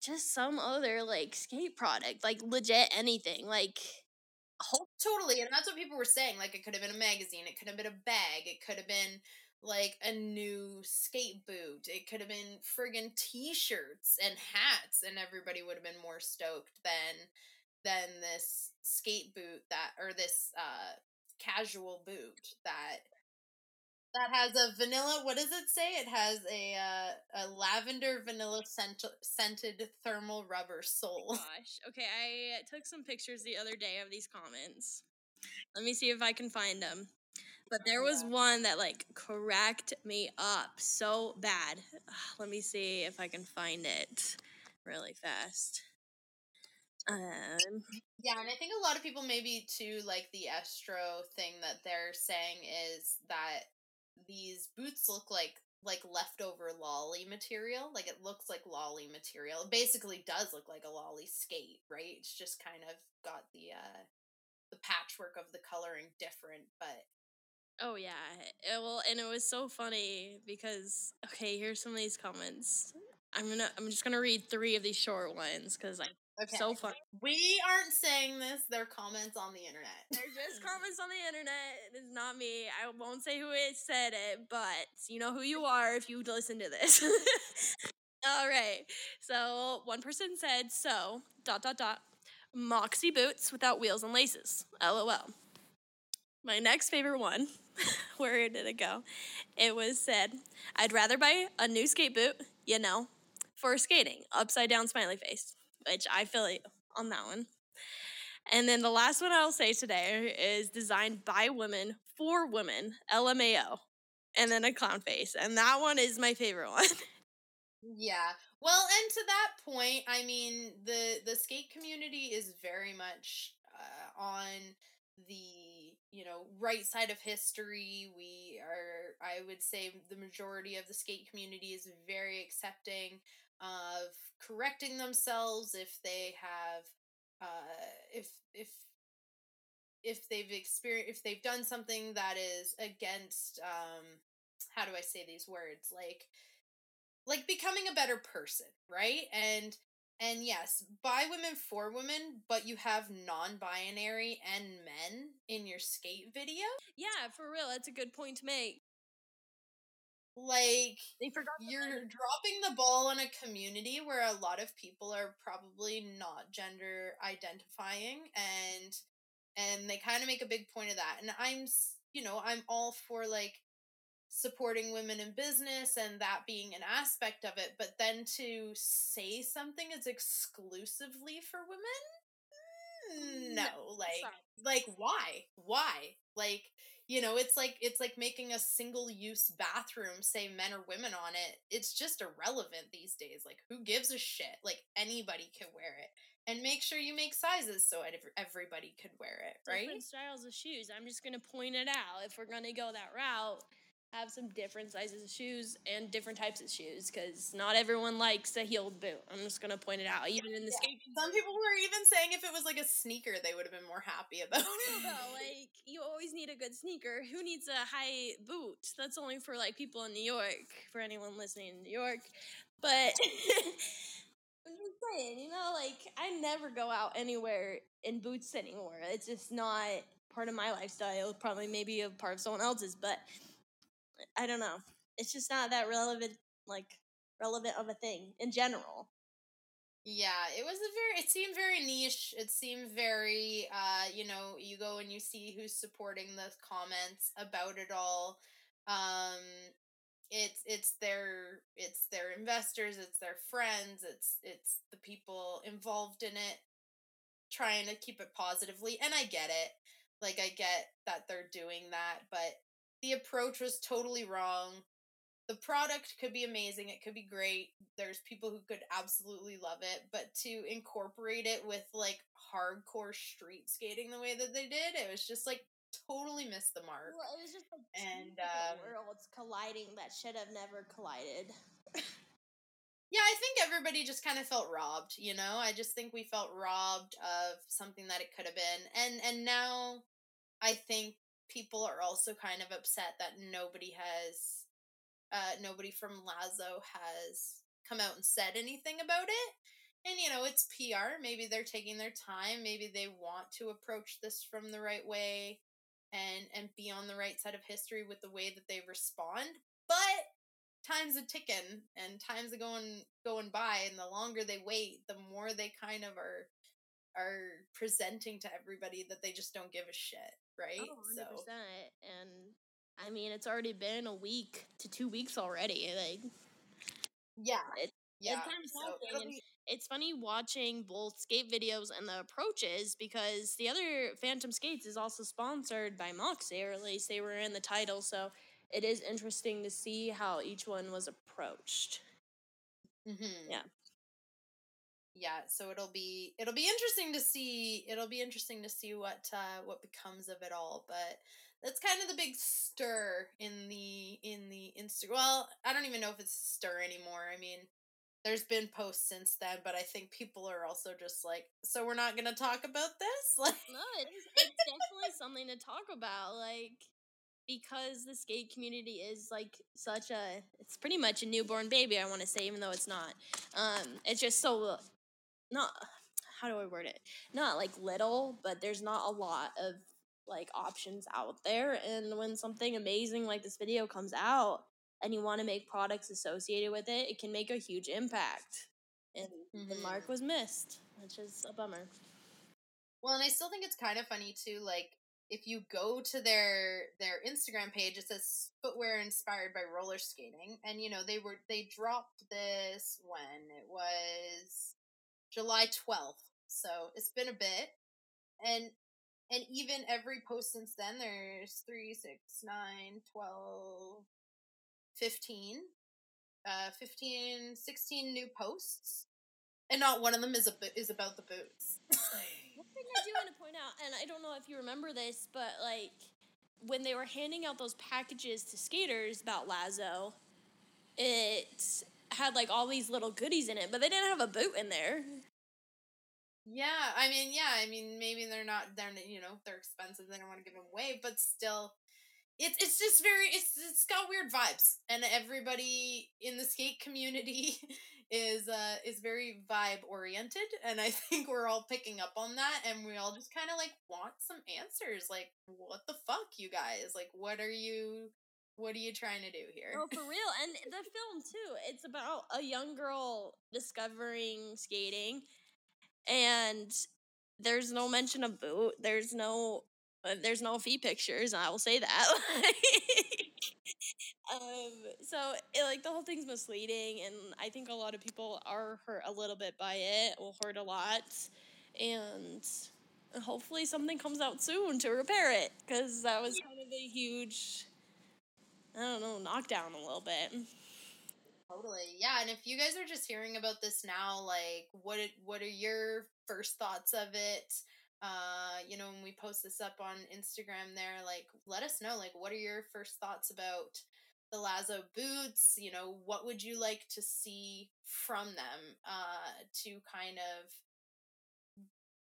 just some other like skate product, like legit anything. Like whole totally and that's what people were saying like it could have been a magazine it could have been a bag it could have been like a new skate boot it could have been friggin t-shirts and hats and everybody would have been more stoked than than this skate boot that or this uh casual boot that that has a vanilla what does it say it has a uh, a lavender vanilla scent, scented thermal rubber sole gosh. Okay, I took some pictures the other day of these comments. Let me see if I can find them. But there was one that like cracked me up so bad. Let me see if I can find it really fast. Um, Yeah, and I think a lot of people maybe too like the Estro thing that they're saying is that these boots look like like leftover lolly material. Like it looks like lolly material. It basically does look like a lolly skate, right? It's just kind of got the uh the patchwork of the coloring different, but Oh yeah. It, well, and it was so funny because okay, here's some of these comments. I'm gonna I'm just gonna read three of these short ones because like okay. so funny. we aren't saying this, they're comments on the internet. They're just comments on the internet. It is not me. I won't say who it said it, but you know who you are if you listen to this. All right. So one person said so dot dot dot Moxie boots without wheels and laces. LOL. My next favorite one Where did it go? It was said, I'd rather buy a new skate boot, you know, for skating, upside down smiley face, which I feel you on that one. And then the last one I'll say today is designed by women for women, LMAO, and then a clown face. And that one is my favorite one. Yeah. Well, and to that point, I mean, the the skate community is very much uh, on the you know right side of history. We are, I would say, the majority of the skate community is very accepting of correcting themselves if they have, uh, if if if they've experienced if they've done something that is against um how do i say these words like like becoming a better person, right? And and yes, by women for women, but you have non-binary and men in your skate video. Yeah, for real, that's a good point to make. Like they forgot you're dropping the ball on a community where a lot of people are probably not gender identifying and and they kind of make a big point of that. And I'm you know, I'm all for like supporting women in business and that being an aspect of it but then to say something is exclusively for women? Mm, no, like like why? Why? Like you know it's like it's like making a single use bathroom say men or women on it it's just irrelevant these days like who gives a shit? Like anybody can wear it and make sure you make sizes so everybody could wear it right? different styles of shoes i'm just gonna point it out if we're gonna go that route have some different sizes of shoes and different types of shoes because not everyone likes a heeled boot. I'm just gonna point it out. Even in the yeah. skate, some people were even saying if it was like a sneaker, they would have been more happy about it. Like you always need a good sneaker. Who needs a high boot? That's only for like people in New York. For anyone listening in New York, but. I'm just saying, you know, like I never go out anywhere in boots anymore. It's just not part of my lifestyle. Probably maybe a part of someone else's, but I don't know. It's just not that relevant, like relevant of a thing in general. Yeah, it was a very. It seemed very niche. It seemed very. uh You know, you go and you see who's supporting the comments about it all. Um, it's it's their it's their investors. It's their friends. It's it's the people involved in it, trying to keep it positively. And I get it. Like I get that they're doing that, but the approach was totally wrong. The product could be amazing, it could be great. There's people who could absolutely love it, but to incorporate it with like hardcore street skating the way that they did, it was just like totally missed the mark. Well, it was just like and um, worlds colliding that should have never collided. yeah, I think everybody just kind of felt robbed, you know? I just think we felt robbed of something that it could have been. And and now I think people are also kind of upset that nobody has uh nobody from Lazo has come out and said anything about it. And you know, it's PR, maybe they're taking their time, maybe they want to approach this from the right way and and be on the right side of history with the way that they respond. But time's a ticking and time's a going going by and the longer they wait, the more they kind of are are presenting to everybody that they just don't give a shit, right? Oh, 100%. So. And I mean, it's already been a week to two weeks already. Like, yeah. It, yeah. It's kind of so be- it's funny watching both skate videos and the approaches because the other Phantom Skates is also sponsored by Moxie, or at least they were in the title. So it is interesting to see how each one was approached. Mm-hmm. Yeah yeah so it'll be it'll be interesting to see it'll be interesting to see what uh what becomes of it all but that's kind of the big stir in the in the Insta. well i don't even know if it's a stir anymore i mean there's been posts since then but i think people are also just like so we're not gonna talk about this like no it's, it's definitely something to talk about like because the skate community is like such a it's pretty much a newborn baby i want to say even though it's not um it's just so not how do I word it? Not like little, but there's not a lot of like options out there. And when something amazing like this video comes out and you want to make products associated with it, it can make a huge impact. And mm-hmm. the mark was missed, which is a bummer. Well, and I still think it's kind of funny too, like if you go to their their Instagram page, it says footwear inspired by roller skating, and you know they were they dropped this when July twelfth, so it's been a bit, and and even every post since then, there's three, six, nine, 12, 15, uh, 15, 16 new posts, and not one of them is a is about the boots. One thing I do want to point out, and I don't know if you remember this, but like when they were handing out those packages to skaters about Lazo, it had like all these little goodies in it, but they didn't have a boot in there. Yeah, I mean, yeah, I mean, maybe they're not, they're you know, they're expensive. They don't want to give them away, but still, it's it's just very, it's it's got weird vibes, and everybody in the skate community is uh is very vibe oriented, and I think we're all picking up on that, and we all just kind of like want some answers, like what the fuck, you guys, like what are you what are you trying to do here? Oh, for real. And the film too. It's about a young girl discovering skating and there's no mention of boot. There's no uh, there's no feet pictures. I will say that. um, so it, like the whole thing's misleading, and I think a lot of people are hurt a little bit by it. Will hurt a lot, and hopefully something comes out soon to repair it because that was kind of a huge. I don't know, knockdown a little bit. Totally. Yeah, and if you guys are just hearing about this now, like what what are your first thoughts of it? Uh, you know, when we post this up on Instagram there, like let us know like what are your first thoughts about the Lazo boots? You know, what would you like to see from them uh to kind of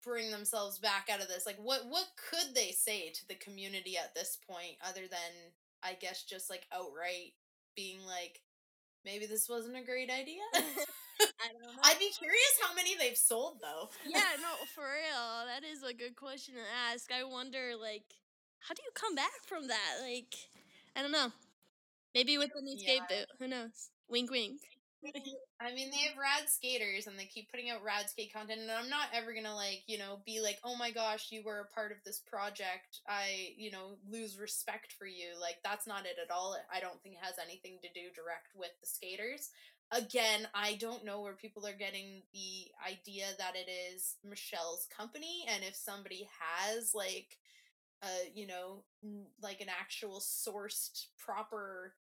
bring themselves back out of this? Like what what could they say to the community at this point other than I guess just like outright being like maybe this wasn't a great idea. I don't know. I'd be curious how many they've sold though. yeah, no, for real. That is a good question to ask. I wonder, like, how do you come back from that? Like, I don't know. Maybe with the new yeah. boot. Who knows? Wink, wink. I mean, they have rad skaters and they keep putting out rad skate content. And I'm not ever gonna like, you know, be like, oh my gosh, you were a part of this project. I, you know, lose respect for you. Like, that's not it at all. I don't think it has anything to do direct with the skaters. Again, I don't know where people are getting the idea that it is Michelle's company. And if somebody has, like, uh, you know, like an actual sourced proper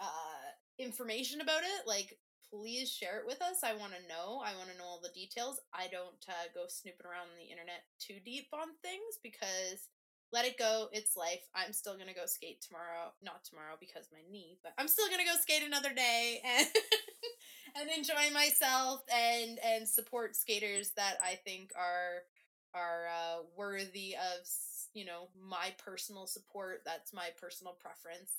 uh information about it like please share it with us. I want to know. I want to know all the details. I don't uh, go snooping around the internet too deep on things because let it go. It's life. I'm still going to go skate tomorrow. Not tomorrow because my knee, but I'm still going to go skate another day and and enjoy myself and and support skaters that I think are are uh, worthy of you know my personal support that's my personal preference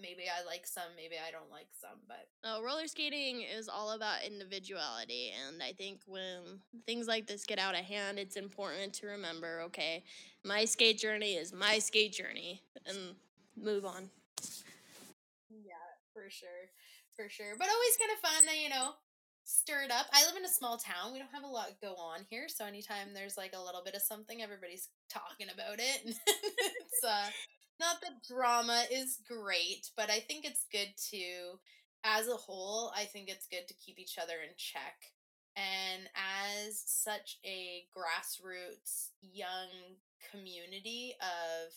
maybe i like some maybe i don't like some but oh, roller skating is all about individuality and i think when things like this get out of hand it's important to remember okay my skate journey is my skate journey and move on yeah for sure for sure but always kind of fun to, you know stir it up. I live in a small town. We don't have a lot go on here, so anytime there's like a little bit of something, everybody's talking about it. it's uh not that drama is great, but I think it's good to as a whole, I think it's good to keep each other in check. And as such a grassroots young community of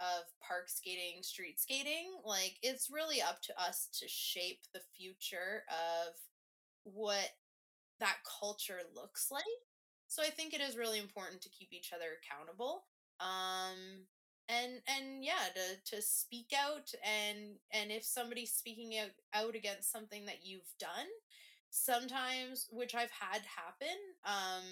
of park skating, street skating, like it's really up to us to shape the future of what that culture looks like. So I think it is really important to keep each other accountable. Um and and yeah, to to speak out and and if somebody's speaking out, out against something that you've done, sometimes which I've had happen, um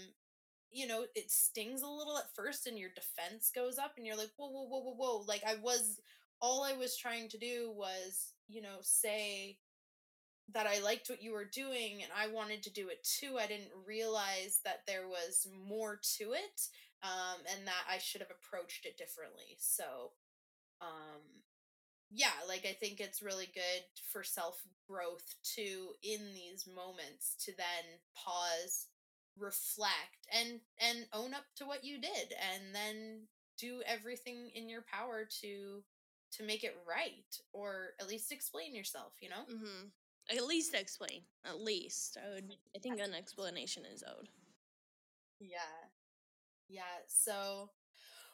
you know, it stings a little at first and your defense goes up and you're like, whoa, whoa, whoa, whoa, whoa. Like I was all I was trying to do was, you know, say that I liked what you were doing and I wanted to do it too. I didn't realize that there was more to it um, and that I should have approached it differently. So, um, yeah, like I think it's really good for self growth to in these moments to then pause, reflect, and and own up to what you did, and then do everything in your power to to make it right or at least explain yourself, you know? Mm-hmm. At least explain. At least I would. I think an explanation is owed. Yeah. Yeah. So,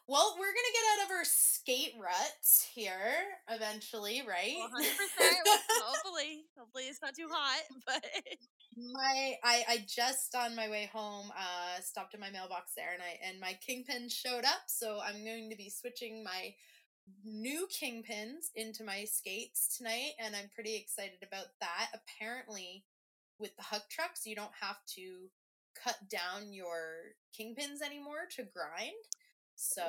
well, we're to get out of our skate rut here eventually, right? 100%. hopefully. Hopefully it's not too hot, but. my I, I just on my way home uh stopped in my mailbox there and I and my kingpin showed up so I'm going to be switching my new kingpins into my skates tonight and I'm pretty excited about that. Apparently with the Huk trucks you don't have to cut down your kingpins anymore to grind. So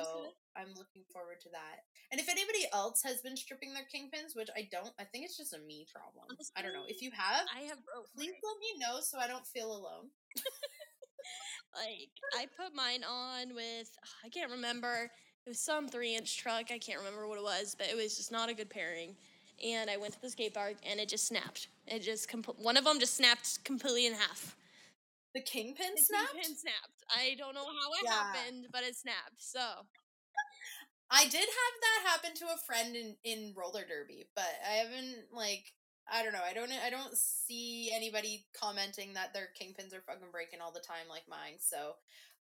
I'm looking forward to that. And if anybody else has been stripping their kingpins, which I don't, I think it's just a me problem. Honestly, I don't know. If um, you have, I have. please let me know so I don't feel alone. like I put mine on with ah, I can't remember. It was some three inch truck. I can't remember what it was, but it was just not a good pairing. And I went to the skate park and it just snapped. It just comp- one of them just snapped completely in half. The kingpin the snapped. Kingpin snapped. I don't know how it yeah. happened, but it snapped. So I did have that happen to a friend in in roller derby, but I haven't like I don't know. I don't I don't see anybody commenting that their kingpins are fucking breaking all the time like mine. So,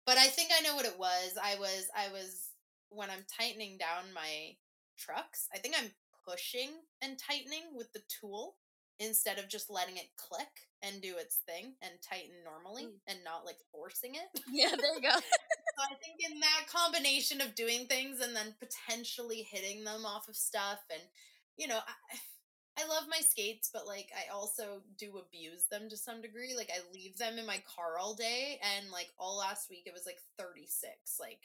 but I think I know what it was. I was I was when I'm tightening down my trucks. I think I'm pushing and tightening with the tool instead of just letting it click and do its thing and tighten normally mm. and not like forcing it. Yeah, there you go. so I think in that combination of doing things and then potentially hitting them off of stuff and you know, I, I love my skates, but like I also do abuse them to some degree. Like I leave them in my car all day and like all last week it was like 36. Like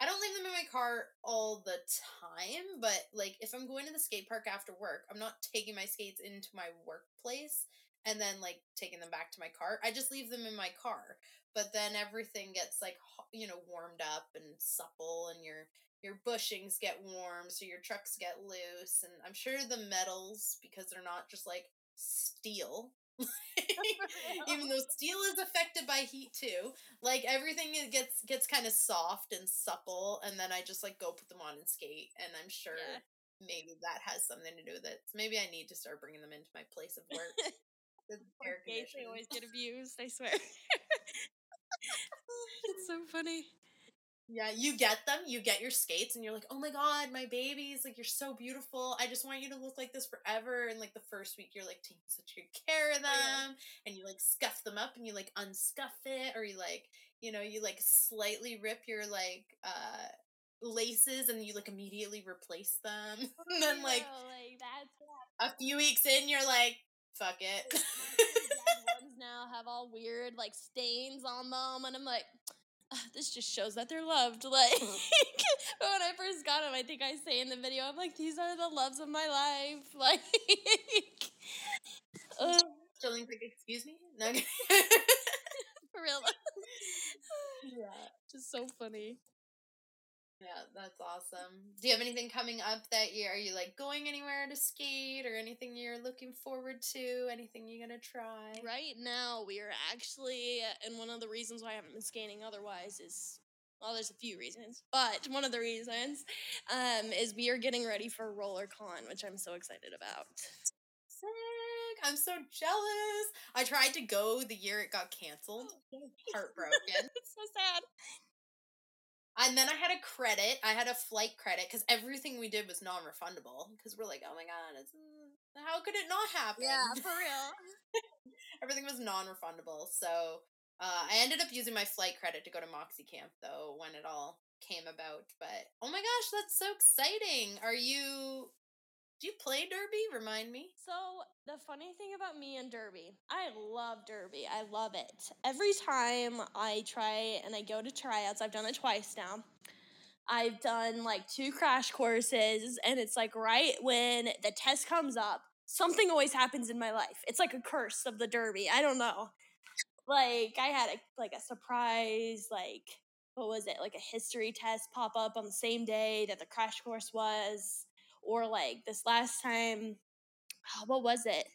I don't leave them in my car all the time, but like if I'm going to the skate park after work, I'm not taking my skates into my workplace and then like taking them back to my car. I just leave them in my car. But then everything gets like you know warmed up and supple and your your bushings get warm so your trucks get loose and I'm sure the metals because they're not just like steel even though steel is affected by heat too like everything gets gets kind of soft and supple and then i just like go put them on and skate and i'm sure yeah. maybe that has something to do with it. So maybe i need to start bringing them into my place of work air they always get abused i swear. It's so funny yeah, you get them, you get your skates, and you're like, oh my god, my babies, like, you're so beautiful. I just want you to look like this forever. And like the first week, you're like taking such good care of them, oh, yeah. and you like scuff them up and you like unscuff it, or you like, you know, you like slightly rip your like, uh, laces and you like immediately replace them. and then like, like that's a few weeks in, you're like, fuck it. ones now have all weird like stains on them, and I'm like, this just shows that they're loved. Like but when I first got them, I think I say in the video, I'm like, these are the loves of my life. Like, uh, Jolene's like, excuse me, no. For real. yeah, just so funny. Yeah, that's awesome. Do you have anything coming up that year? Are you like going anywhere to skate or anything you're looking forward to? Anything you're gonna try? Right now, we are actually, and one of the reasons why I haven't been skating otherwise is well, there's a few reasons, but one of the reasons um, is we are getting ready for RollerCon, which I'm so excited about. Sick! I'm so jealous. I tried to go the year it got canceled. Heartbroken. it's so sad. And then I had a credit. I had a flight credit because everything we did was non-refundable. Because we're like, oh my god, mm, how could it not happen? Yeah, for real. everything was non-refundable. So uh, I ended up using my flight credit to go to Moxie Camp though when it all came about. But oh my gosh, that's so exciting! Are you do you play Derby? Remind me. So, the funny thing about me and Derby, I love Derby. I love it. Every time I try and I go to tryouts, I've done it twice now. I've done like two crash courses, and it's like right when the test comes up, something always happens in my life. It's like a curse of the Derby. I don't know. Like, I had a, like a surprise, like, what was it? Like a history test pop up on the same day that the crash course was or like this last time oh, what was it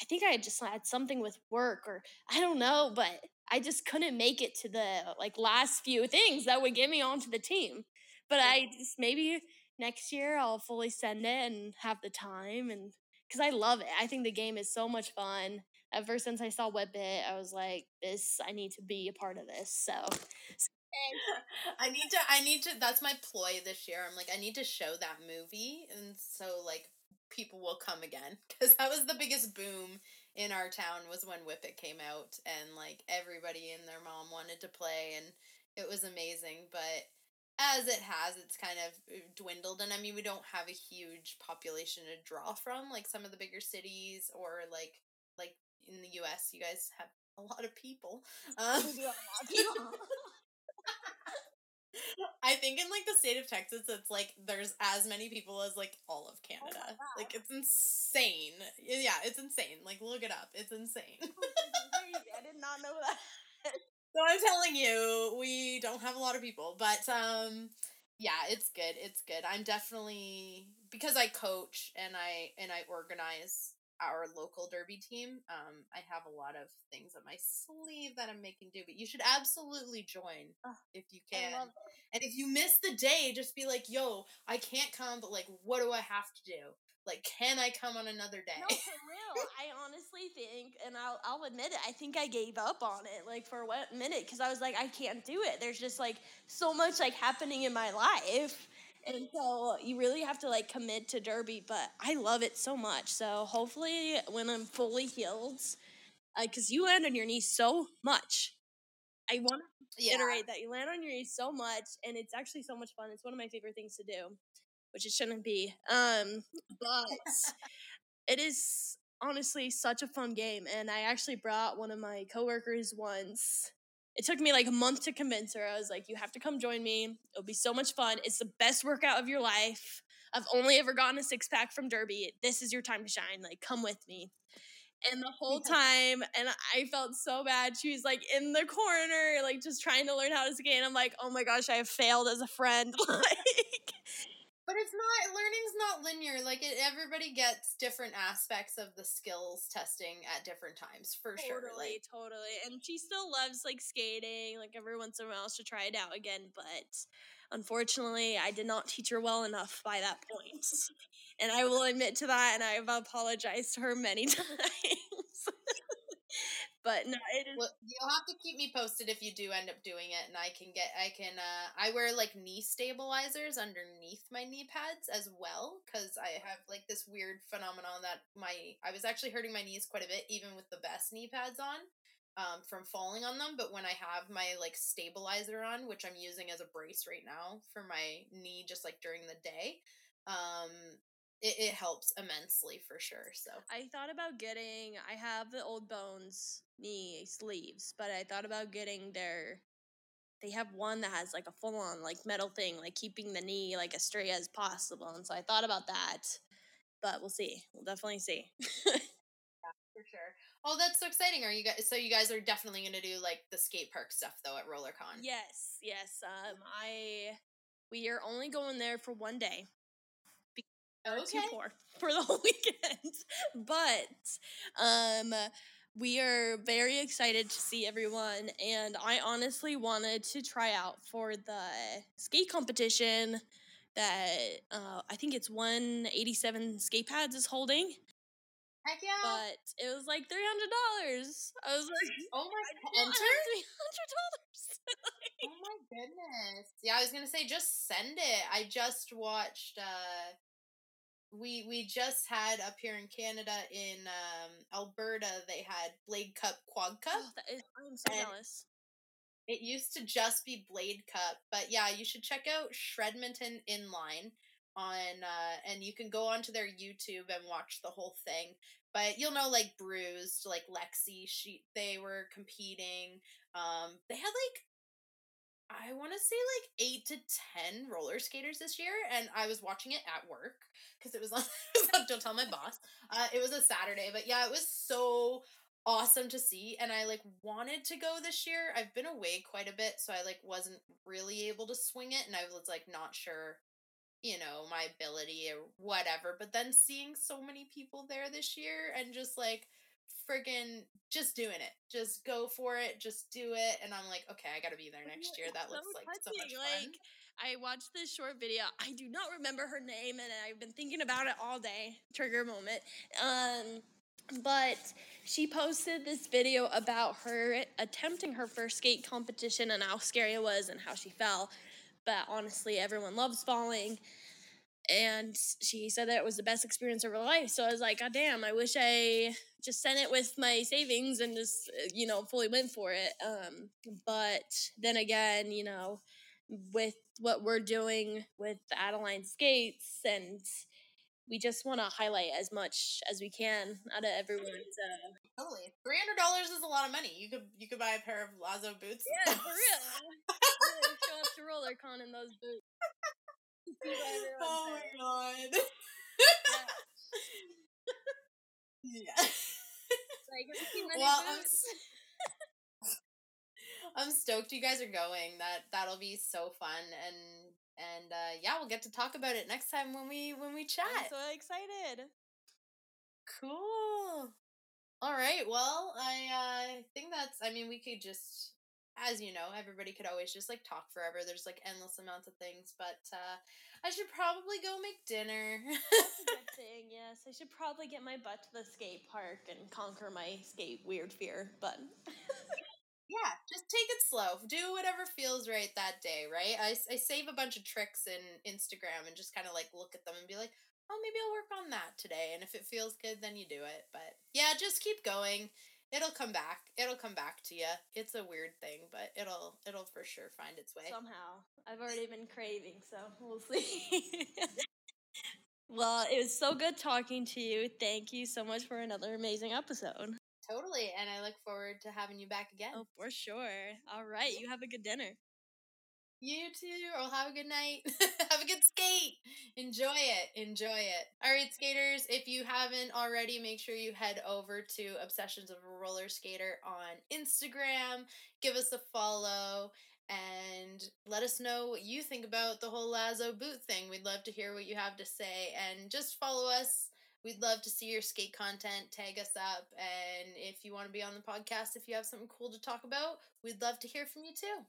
i think i just had something with work or i don't know but i just couldn't make it to the like last few things that would get me onto the team but I just maybe next year I'll fully send it and have the time and because I love it. I think the game is so much fun. Ever since I saw Whip It, I was like, this I need to be a part of this. So I need to I need to that's my ploy this year. I'm like I need to show that movie and so like people will come again cuz that was the biggest boom in our town was when Whip It came out and like everybody and their mom wanted to play and it was amazing, but as it has, it's kind of uh, dwindled. And I mean, we don't have a huge population to draw from, like some of the bigger cities, or like like in the U.S. You guys have a lot of people. Um, I think in like the state of Texas, it's like there's as many people as like all of Oh Canada. like it's insane. Yeah, it's insane. Like look it up. It's insane. I did not know that. So I'm telling you, we don't have a lot of people, but um yeah, it's good. It's good. I'm definitely because I coach and I and I organize our local derby team. Um I have a lot of things on my sleeve that I'm making do, but you should absolutely join Ugh, if you can. And if you miss the day, just be like, "Yo, I can't come, but like what do I have to do? Like can I come on another day?" No, for real. I honestly think, and I'll, I'll admit it, I think I gave up on it, like, for what minute, because I was like, I can't do it. There's just, like, so much, like, happening in my life. And so you really have to, like, commit to Derby, but I love it so much. So hopefully, when I'm fully healed, because you land on your knees so much. I want to yeah. reiterate that you land on your knees so much, and it's actually so much fun. It's one of my favorite things to do, which it shouldn't be. Um, but it is honestly such a fun game, and I actually brought one of my coworkers once. It took me like a month to convince her. I was like, "You have to come join me. It'll be so much fun. It's the best workout of your life. I've only ever gotten a six pack from Derby. This is your time to shine. Like, come with me." And the whole time, and I felt so bad. She was like in the corner, like just trying to learn how to skate. And I'm like, oh my gosh, I have failed as a friend. like, But it's not learning's not linear. Like it, everybody gets different aspects of the skills testing at different times, for sure. totally, Like totally. And she still loves like skating. Like every once in a while, she'll try it out again. But unfortunately, I did not teach her well enough by that point. And I will admit to that, and I've apologized to her many times. but no, it is. well, you'll have to keep me posted if you do end up doing it, and I can get I can uh I wear like knee stabilizers underneath my knee pads as well because I have like this weird phenomenon that my I was actually hurting my knees quite a bit even with the best knee pads on. Um, from falling on them, but when I have my like stabilizer on, which I'm using as a brace right now for my knee, just like during the day, um, it, it helps immensely for sure. So I thought about getting. I have the old bones knee sleeves, but I thought about getting their. They have one that has like a full on like metal thing, like keeping the knee like as straight as possible. And so I thought about that, but we'll see. We'll definitely see. for sure. Oh, that's so exciting! Are you guys? So you guys are definitely gonna do like the skate park stuff though at RollerCon. yes, yes. Um, I we are only going there for one day. We're too Okay. poor for the whole weekend. But um we are very excited to see everyone and I honestly wanted to try out for the skate competition that uh, I think it's 187 skate pads is holding, Heck yeah! but it was like $300. I was like, oh my "I don't enter! have $300. Oh my goodness! Yeah, I was gonna say just send it. I just watched. uh we we just had up here in Canada in um Alberta they had Blade Cup Quad Cup. oh, that is, I'm so And- jealous. It used to just be Blade Cup, but yeah, you should check out Shredmonton Inline on uh and you can go onto their YouTube and watch the whole thing. But you'll know like Bruised, like Lexi, she they were competing. Um they had like I want to say like 8 to 10 roller skaters this year and I was watching it at work cuz it was on it was on don't tell my boss. Uh it was a Saturday, but yeah, it was so awesome to see and I like wanted to go this year. I've been away quite a bit, so I like wasn't really able to swing it and I was like not sure, you know, my ability or whatever. But then seeing so many people there this year and just like friggin' just doing it. Just go for it, just do it. And I'm like, okay, I gotta be there next year. That it's so looks like so much fun. Like I watched this short video. I do not remember her name, and I've been thinking about it all day. Trigger moment. Um, but she posted this video about her attempting her first skate competition and how scary it was and how she fell. But honestly, everyone loves falling. And she said that it was the best experience of her life. So I was like, God damn, I wish I just sent it with my savings and just, uh, you know, fully went for it. Um, but then again, you know, with what we're doing with Adiline Skates and we just want to highlight as much as we can out of everyone's. Uh... Totally, three hundred dollars is a lot of money. You could you could buy a pair of Lazo boots. Yeah, for real. really show up to RollerCon in those boots. oh my god. yeah. yeah. Like, well, I'm, I'm stoked you guys are going. That that'll be so fun and and uh, yeah, we'll get to talk about it next time when we when we chat. I'm so excited. Cool. All right. Well, I uh, think that's. I mean, we could just, as you know, everybody could always just like talk forever. There's like endless amounts of things, but uh, I should probably go make dinner. that's a good thing. Yes, I should probably get my butt to the skate park and conquer my skate weird fear. But yeah, just take it slow. Do whatever feels right that day, right? I, I save a bunch of tricks in Instagram and just kind of like look at them and be like, oh, maybe I'll work on that today. And if it feels good, then you do it. But yeah, just keep going. It'll come back. It'll come back to you. It's a weird thing, but it'll it'll for sure find its way. Somehow. I've already been craving, so we'll see. well, it was so good talking to you. Thank you so much for another amazing episode. Totally. And I look forward to having you back again. Oh, for sure. All right. You have a good dinner. You too. Or have a good night. have a good skate. Enjoy it. Enjoy it. All right, skaters. If you haven't already, make sure you head over to Obsessions of a Roller Skater on Instagram. Give us a follow and let us know what you think about the whole Lazo boot thing. We'd love to hear what you have to say. And just follow us We'd love to see your skate content. Tag us up. And if you want to be on the podcast, if you have something cool to talk about, we'd love to hear from you too.